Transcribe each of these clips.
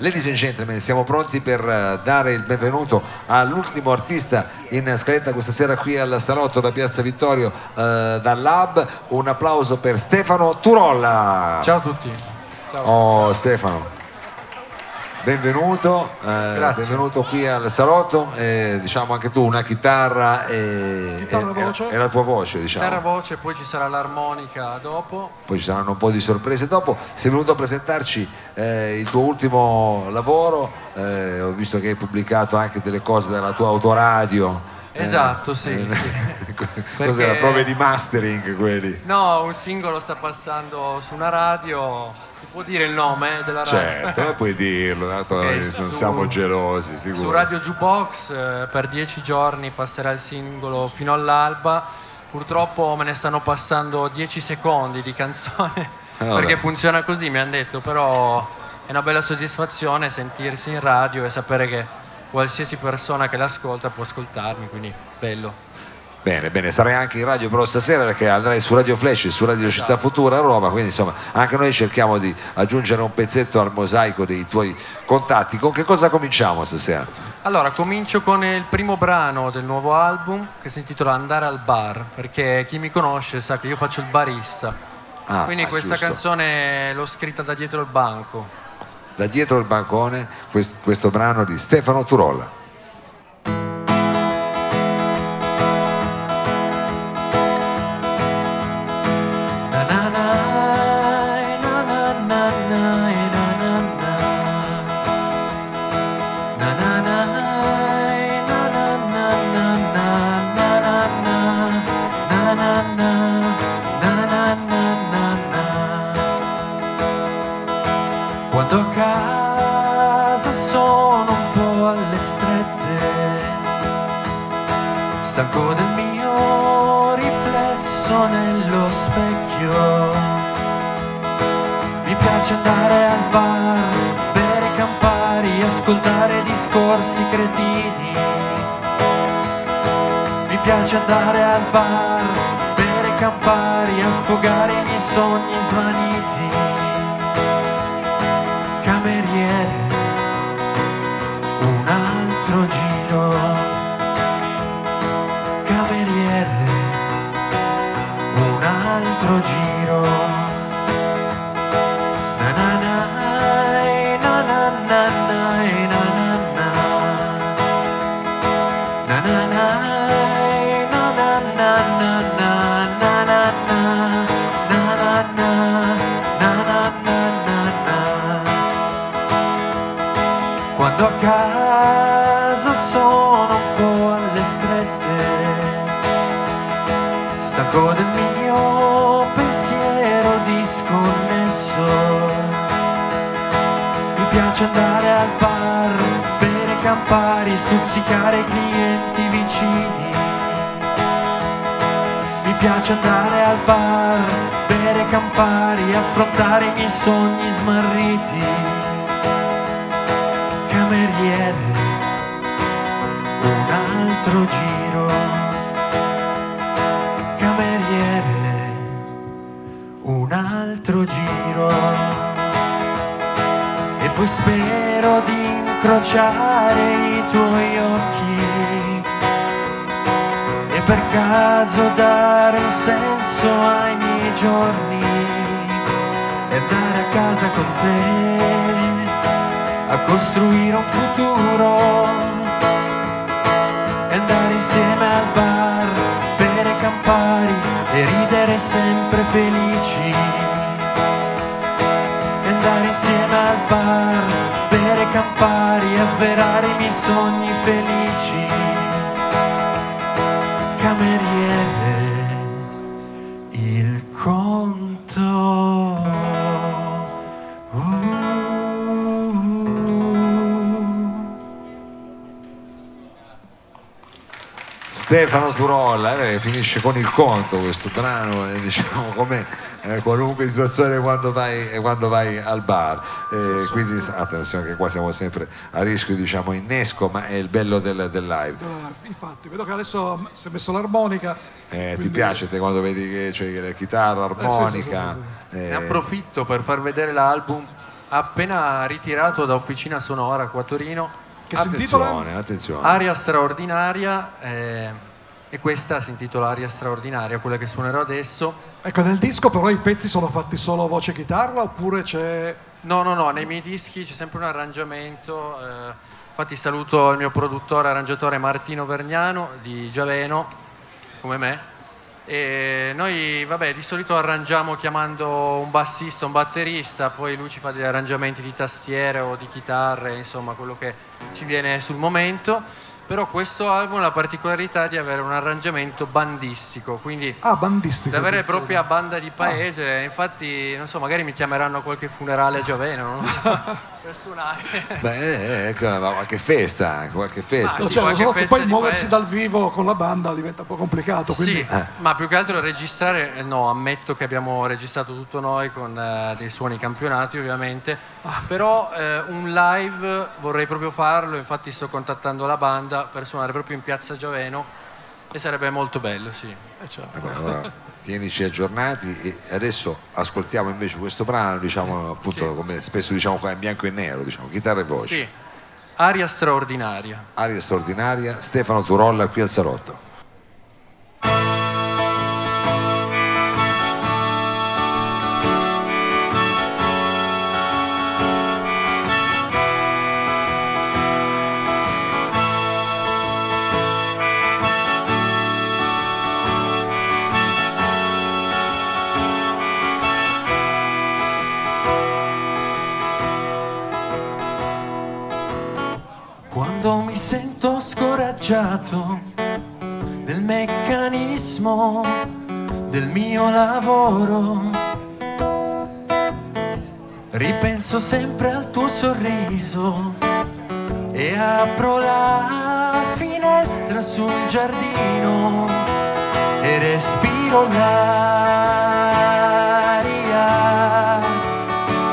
Ladies and gentlemen, siamo pronti per eh, dare il benvenuto all'ultimo artista in scaletta questa sera qui al Salotto da Piazza Vittorio eh, dal Lab. Un applauso per Stefano Turolla. Ciao a tutti. Ciao. Oh Stefano. Benvenuto, eh, benvenuto qui al salotto, eh, diciamo anche tu una chitarra e, chitarra e, e la tua voce. Diciamo. Chitarra voce, poi ci sarà l'armonica dopo. Poi ci saranno un po' di sorprese dopo. Sei venuto a presentarci eh, il tuo ultimo lavoro, eh, ho visto che hai pubblicato anche delle cose dalla tua autoradio. Esatto, sì. Eh, Cos'era? Prove di mastering quelli? No, un singolo sta passando su una radio si può dire il nome della radio? Certo, puoi dirlo, dato okay, non su, siamo gelosi. Figura. Su Radio Jukebox eh, per dieci giorni passerà il singolo fino all'alba. Purtroppo me ne stanno passando dieci secondi di canzone allora. perché funziona così, mi hanno detto, però è una bella soddisfazione sentirsi in radio e sapere che qualsiasi persona che l'ascolta può ascoltarmi, quindi bello. Bene, bene, sarai anche in radio però stasera perché andrai su Radio Flash, su Radio Città Futura a Roma, quindi insomma anche noi cerchiamo di aggiungere un pezzetto al mosaico dei tuoi contatti. Con che cosa cominciamo stasera? Allora, comincio con il primo brano del nuovo album che si intitola Andare al bar, perché chi mi conosce sa che io faccio il barista. Ah, quindi ah, questa giusto. canzone l'ho scritta da dietro il banco. Da dietro il bancone, questo, brano di Stefano Turolla. Stanco del mio riflesso nello specchio. Mi piace andare al bar, bere campari, ascoltare discorsi cretini. Mi piace andare al bar, bere campari, affogare i miei sogni svaniti. Campari, stuzzicare i clienti vicini. Mi piace andare al bar, bere campari, affrontare i miei sogni smarriti. Caso dare un senso ai miei giorni e andare a casa con te a costruire un futuro e andare insieme al bar, bere campari e ridere sempre felici andare insieme al bar, bere campari, avverare i miei sogni felici. Cameriere, il Stefano Turolla, eh, finisce con il conto questo brano, eh, diciamo come eh, qualunque situazione quando vai, quando vai al bar. Eh, quindi attenzione che qua siamo sempre a rischio diciamo innesco, ma è il bello del, del live. Infatti, vedo che adesso si è messo l'armonica. Eh, quindi... Ti piace te quando vedi che c'è la chitarra, armonica? Sì, sì, sì, ne approfitto per far vedere l'album appena ritirato da Officina Sonora qua a Torino, Che si intitola? Attenzione, attenzione. Aria straordinaria, eh, e questa si intitola Aria straordinaria, quella che suonerò adesso. Ecco, nel disco però i pezzi sono fatti solo a voce e chitarra oppure c'è... No, no, no, nei miei dischi c'è sempre un arrangiamento. eh, infatti saluto il mio produttore arrangiatore Martino Vergnano di Giaveno, come me. E noi, vabbè, di solito arrangiamo chiamando un bassista, un batterista, poi lui ci fa degli arrangiamenti di tastiere o di chitarre, insomma, quello che ci viene sul momento. Però questo album ha la particolarità di avere un arrangiamento bandistico, quindi Ah, bandistico. la vera e addirittura. propria banda di paese, infatti, non so, magari mi chiameranno a qualche funerale a Giaveno, non lo so, per suonare. Beh, eh, ecco, ma qualche festa qualche festa. Ah, sì, cioè, qualche solo che poi di muoversi paese. dal vivo con la banda diventa un po' complicato, quindi... Sì, ma più che altro registrare, eh, no, ammetto che abbiamo registrato tutto noi con eh, dei suoni campionati ovviamente, Ah. però eh, un live vorrei proprio farlo, infatti sto contattando la banda per suonare proprio in piazza Giaveno e sarebbe molto bello, sì. Eh, certo. Ecco, allora, tienici aggiornati e adesso ascoltiamo invece questo brano, diciamo appunto Sì. come spesso diciamo qua in bianco e nero, diciamo, chitarra e voce. Sì, aria straordinaria. Aria straordinaria, Stefano Turolla qui al Salotto. Scoraggiato nel meccanismo del mio lavoro, ripenso sempre al tuo sorriso e apro la finestra sul giardino e respiro l'aria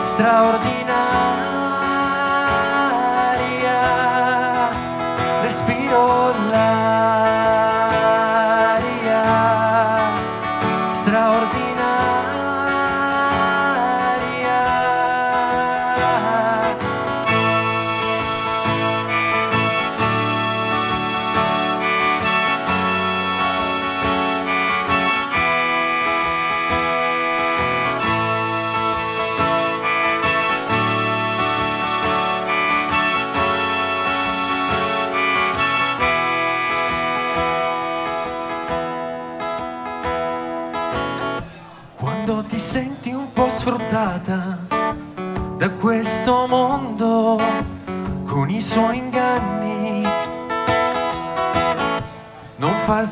straordinaria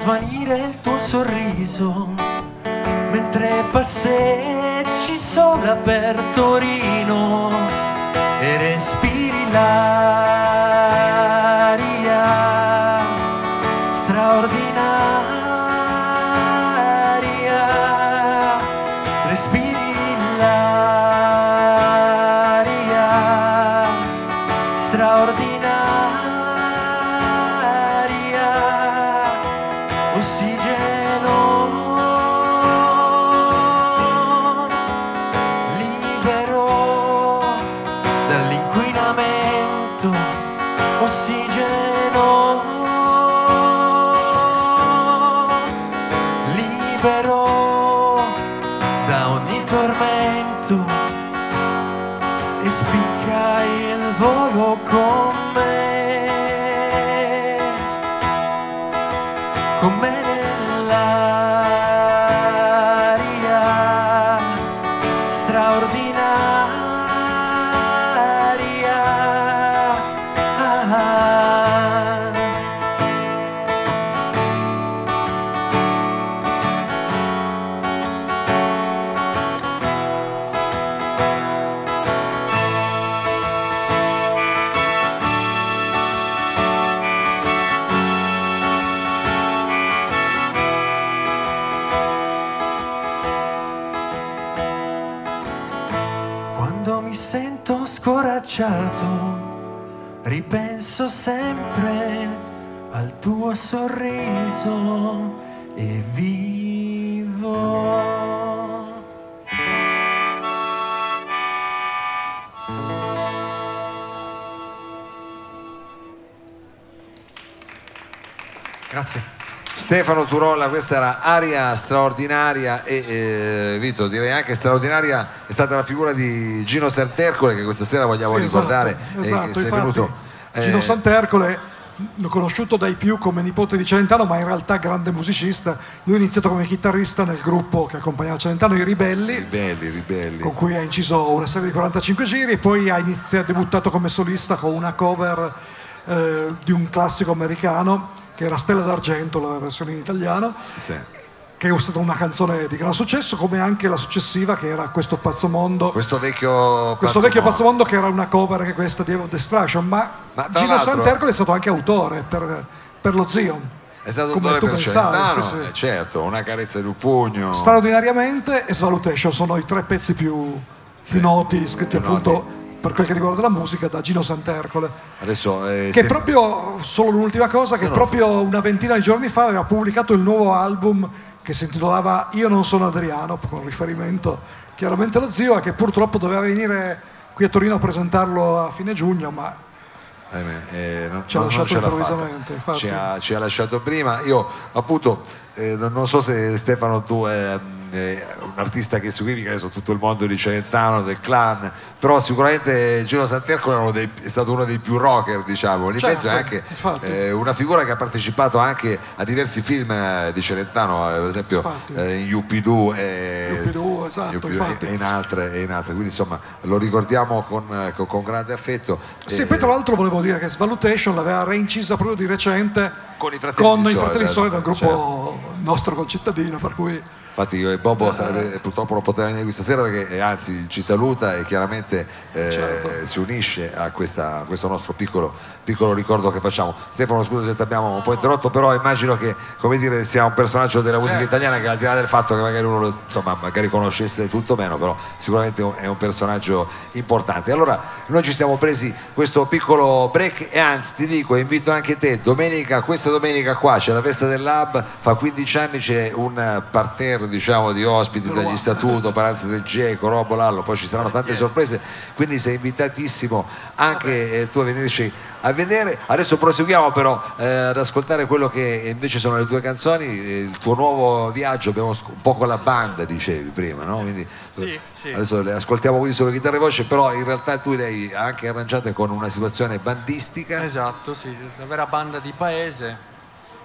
svanire il tuo sorriso. Mentre passeggi sola per Torino e respiri l'aria straordinaria. Respiri l'aria straordinaria con Ripenso sempre al tuo sorriso e vivo. Grazie. Stefano Turolla, questa era aria straordinaria e eh, Vito direi anche straordinaria è stata la figura di Gino Santercole che questa sera vogliamo Sì, ricordare esatto, e esatto, infatti, venuto eh, Gino Santercole l'ho conosciuto dai più come nipote di Celentano ma in realtà grande musicista. Lui ha iniziato come chitarrista nel gruppo che accompagnava Celentano i Ribelli ribelli, ribelli. con cui ha inciso una serie di 45 giri e poi ha iniziato, ha debuttato come solista con una cover eh, di un classico americano che era Stella d'Argento, la versione in italiano, Sì. che è stata una canzone di gran successo, come anche la successiva che era Questo Pazzo Mondo. questo vecchio Questo vecchio Pazzo Mondo che era una cover che questa di Evo Destruction, ma, Ma Gino l'altro- Santercole è stato anche autore per, per lo zio. è stato come autore per Celentano sì, sì. eh, certo una carezza di un pugno Straordinariamente e Svalutation sono i tre pezzi più, più noti scritti più appunto per quel che riguarda la musica da Gino Santercole. adesso eh, Che se- proprio, solo l'ultima cosa, che No, no. proprio una ventina di giorni fa aveva pubblicato il nuovo album che si intitolava Io non sono Adriano, con riferimento chiaramente allo zio, e che purtroppo doveva venire qui a Torino a presentarlo a fine giugno, ma Ahimè, eh, non, Ci ha lasciato improvvisamente. Ci ha, ci ha lasciato prima. Io appunto eh, non, non so se Stefano tu è, è un artista che seguivi, che adesso tutto il mondo di Celentano, del clan, però sicuramente Gino dei- è stato uno dei più rocker, diciamo. Lì Certo, è anche eh, una figura che ha partecipato anche a diversi film eh, di Celentano, eh, per esempio eh, in Yuppidoo e, Yuppidoo, esatto, e in altre, e in altre. Quindi insomma lo ricordiamo con, eh, con- con grande affetto. Sì, Eh, poi tra l'altro volevo dire che Svalutation l'aveva reincisa proprio di recente Con i Fratelli con di un certo. gruppo nostro concittadino, per cui Infatti io e Bobo sarebbe- purtroppo non poteva venire questa sera perché eh, anzi ci saluta e chiaramente eh, Certo. si unisce a, questa- a questo nostro piccolo, piccolo ricordo che facciamo. Stefano scusa se ti abbiamo un po' interrotto, però immagino che come dire, sia un personaggio della musica Certo. italiana che al di là del fatto che magari uno lo, insomma, magari conoscesse tutto meno, però sicuramente è un- è un personaggio importante. Allora noi ci siamo presi questo piccolo break e anzi ti dico, invito anche te, domenica, questa domenica qua c'è la festa del Lab, fa 15 anni c'è un parterre diciamo di ospiti dagli statuto, Paranza del Geco, Robo Lallo, poi ci saranno tante sorprese, quindi sei invitatissimo anche eh, tu a venirci a vedere. Adesso proseguiamo però eh, ad ascoltare quello che invece sono le tue canzoni, eh, il tuo nuovo viaggio, abbiamo un po' con la banda dicevi prima, no? Quindi, Sì, sì. Adesso le ascoltiamo quindi solo chitarra e voce, però in realtà tu le hai anche arrangiate con una situazione bandistica. Esatto, sì, la vera banda di paese.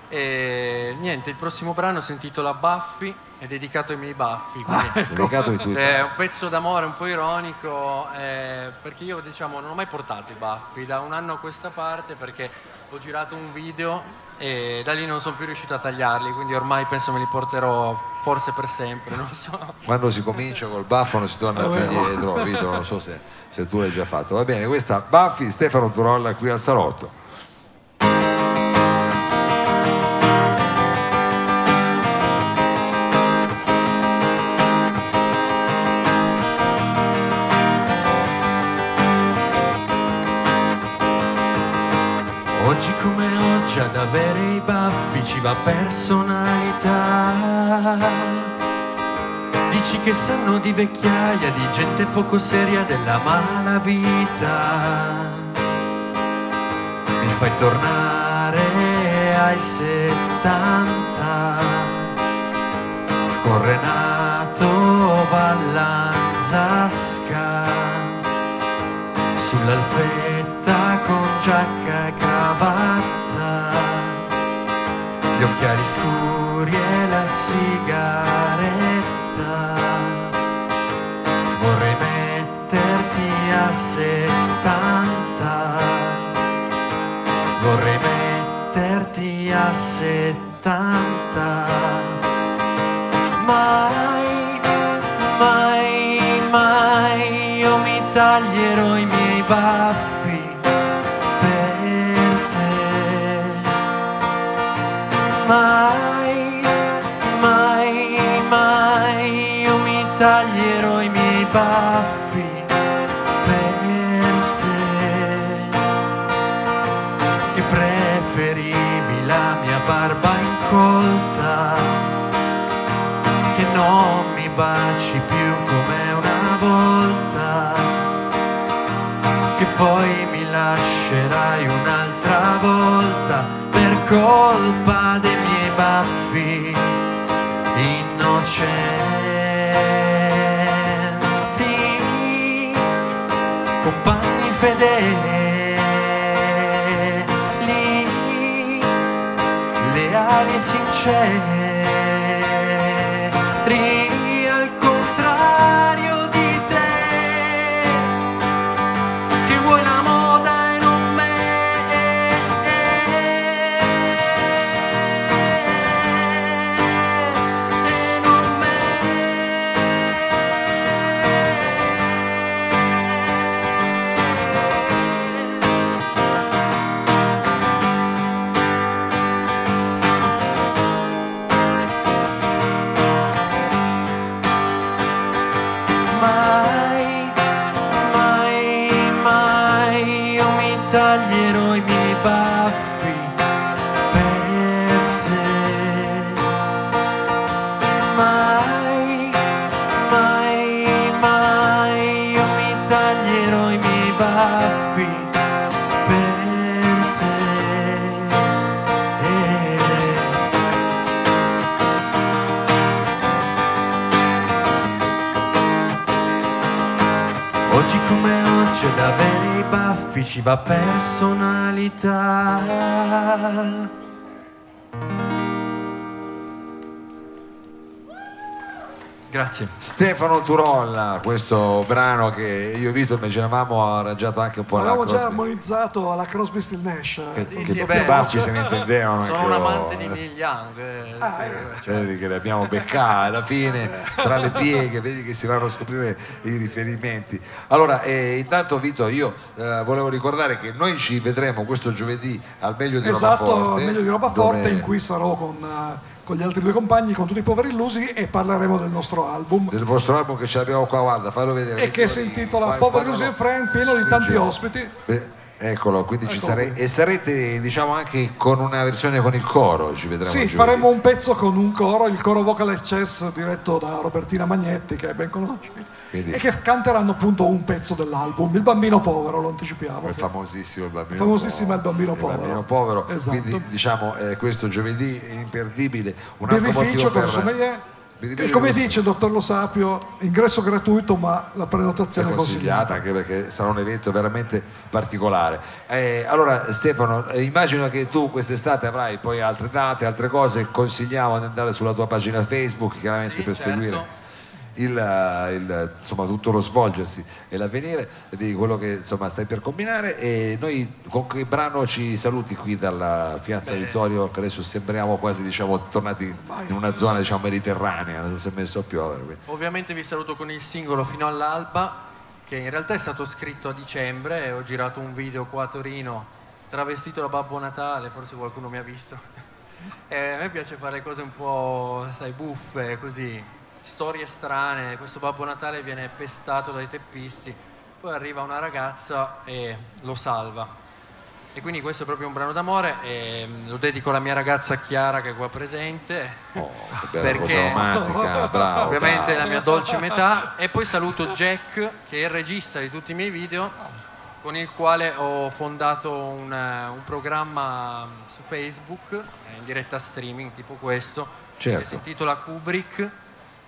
E niente, il prossimo brano si intitola Baffi, è dedicato ai miei baffi. quindi- Dedicato ai tuoi È un pezzo d'amore un po' ironico, eh, perché io diciamo non ho mai portato i baffi da un anno a questa parte perché ho girato un video e da lì non sono più riuscito a tagliarli, quindi ormai penso me li porterò forse per sempre, non so. Quando si comincia col baffo non si torna più indietro, Vito, non so se, se tu l'hai già fatto. Va bene, questa Baffi, Stefano Turolla qui al salotto. Avere i baffi ci va personalità. Dici che sanno di vecchiaia, di gente poco seria della malavita. Mi fai tornare ai 70 con Renato Vallanzasca sull'alfetta con giacca e cravatta, gli occhiali scuri e la sigaretta. Vorrei metterti a 70, vorrei metterti a 70. Mai, mai, mai io mi taglierò i miei baffi Mai, mai, mai io mi taglierò i miei baffi fedeli, leali e sinceri. Baffi ci va personalità. Grazie. Stefano Turolla, questo brano che io e Vito immaginavamo arrangiato anche un po' alla Avevamo già armonizzato alla Crosby Still Nash. Che, Sì, che sì, beh, baffi se ne intendevano. Sono un loro, amante di. Neil Young. eh, Ah, sì, eh. cioè, Vedi che le abbiamo beccate alla fine tra le pieghe, vedi che si vanno a scoprire i riferimenti. Allora, eh, intanto Vito, io eh, volevo ricordare che noi ci vedremo questo giovedì al meglio di Esatto, Roba Forte. meglio di roba dove- forte in cui sarò con, eh, con gli altri due compagni, con tutti i poveri illusi e parleremo del nostro album. del vostro album che ce l'abbiamo qua, guarda, fallo vedere. E che si intitola Poveri illusi e friend, pieno di tanti ospiti. Beh, Eccolo, quindi sarei, qui. e sarete diciamo anche con una versione con il coro, ci vedremo Sì, giovedì. faremo un pezzo con un coro, il coro Vocal Chess diretto da Robertina Magnetti, che ben conosci, Quindi- e che canteranno appunto un pezzo dell'album, Il bambino povero, lo anticipiamo. il famosissimo il bambino Famosissimo povero. il bambino povero. bambino povero. Esatto. quindi diciamo eh, questo giovedì è imperdibile un altro Birrificio motivo per E come dice il dottor Lo Sapio, ingresso gratuito ma la prenotazione è consigliata consigliata. anche perché sarà un evento veramente particolare. Eh, allora Stefano, eh, immagino che tu quest'estate avrai poi altre date, altre cose, consigliamo di andare sulla tua pagina Facebook chiaramente Sì, per certo. seguire il, eh, il, insomma, tutto lo svolgersi e l'avvenire di quello che insomma, stai per combinare e noi con che brano ci saluti qui dalla Piazza Beh. Vittorio che adesso sembriamo quasi diciamo, tornati in una zona diciamo, mediterranea, non si è messo a piovere. quindi. Ovviamente vi saluto con il singolo Fino all'alba, che in realtà è stato scritto a dicembre e ho girato un video qua a Torino travestito da Babbo Natale, forse qualcuno mi ha visto. E a me piace fare cose un po', sai, buffe, così, storie strane. Questo Babbo Natale viene pestato dai teppisti, poi arriva una ragazza e lo salva. E quindi questo è proprio un brano d'amore e mm, lo dedico alla mia ragazza Chiara che è qua presente. Oh, che bella cosa Perché- romantica, bravo. Ovviamente bravo. la mia dolce metà. E poi saluto Jack, che è il regista di tutti i miei video, con il quale ho fondato un, eh, un programma mm, su Facebook, eh, in diretta streaming, tipo questo, Certo. che si intitola Kubrick.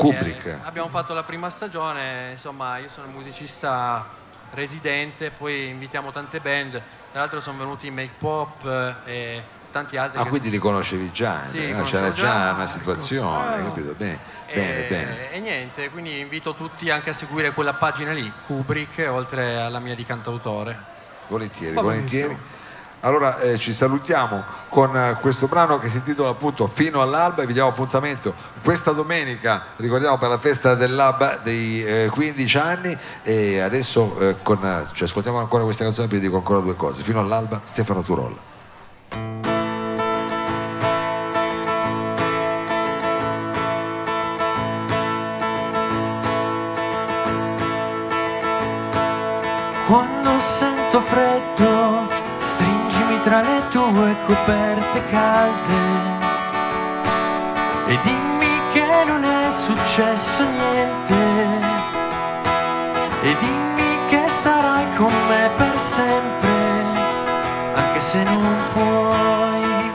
Kubrick. Eh, abbiamo fatto la prima stagione, insomma, io sono musicista residente, poi invitiamo tante band. Tra l'altro sono venuti in Make Pop eh, e tanti altri. Ah, che- quindi li conoscevi già, Sì, eh, no? c'era già una situazione, hai capito? Bene, bene, e, bene. e niente, quindi invito tutti anche a seguire quella pagina lì, Kubrick, oltre alla mia di cantautore. Volentieri, Va volentieri. benissimo. Allora eh, ci salutiamo con eh, questo brano che si intitola appunto Fino all'alba e vi diamo appuntamento questa domenica, ricordiamo per la festa del Lab dei eh, 15 anni e adesso eh, con, eh, ci ascoltiamo ancora questa canzone e vi dico ancora due cose. Fino all'alba Stefano Turolla. Quando sento freddo, tra le tue coperte calde. E dimmi che non è successo niente. E dimmi che starai con me per sempre anche se non puoi.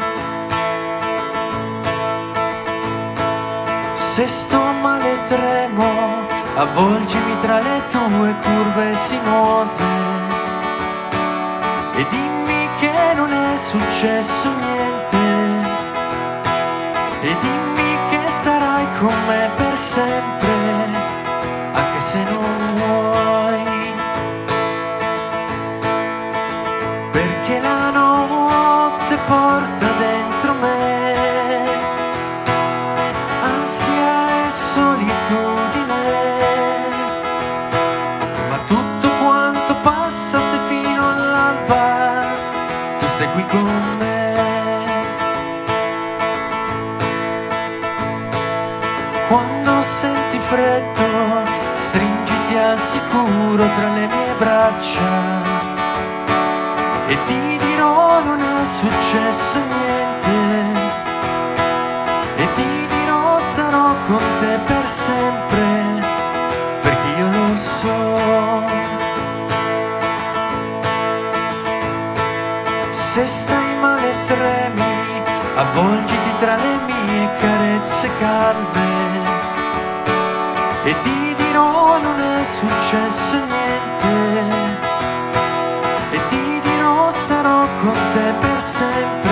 Se sto male tremo avvolgimi tra le tue curve sinuose. E dimmi successo niente e dimmi che starai con me per sempre, anche se non vuoi. Freddo, stringiti al sicuro tra le mie braccia. E ti dirò non è successo niente. E ti dirò starò con te per sempre perché io lo so. Se stai male tremi avvolgiti tra le mie carezze calme successo niente. E ti dirò starò con te per sempre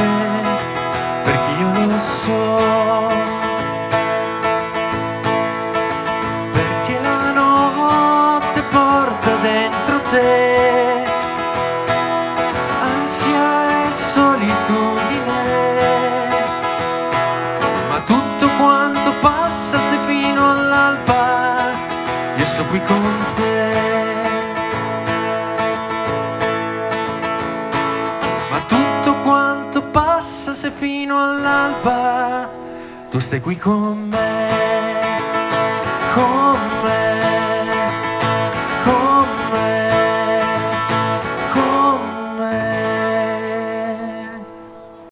Like we con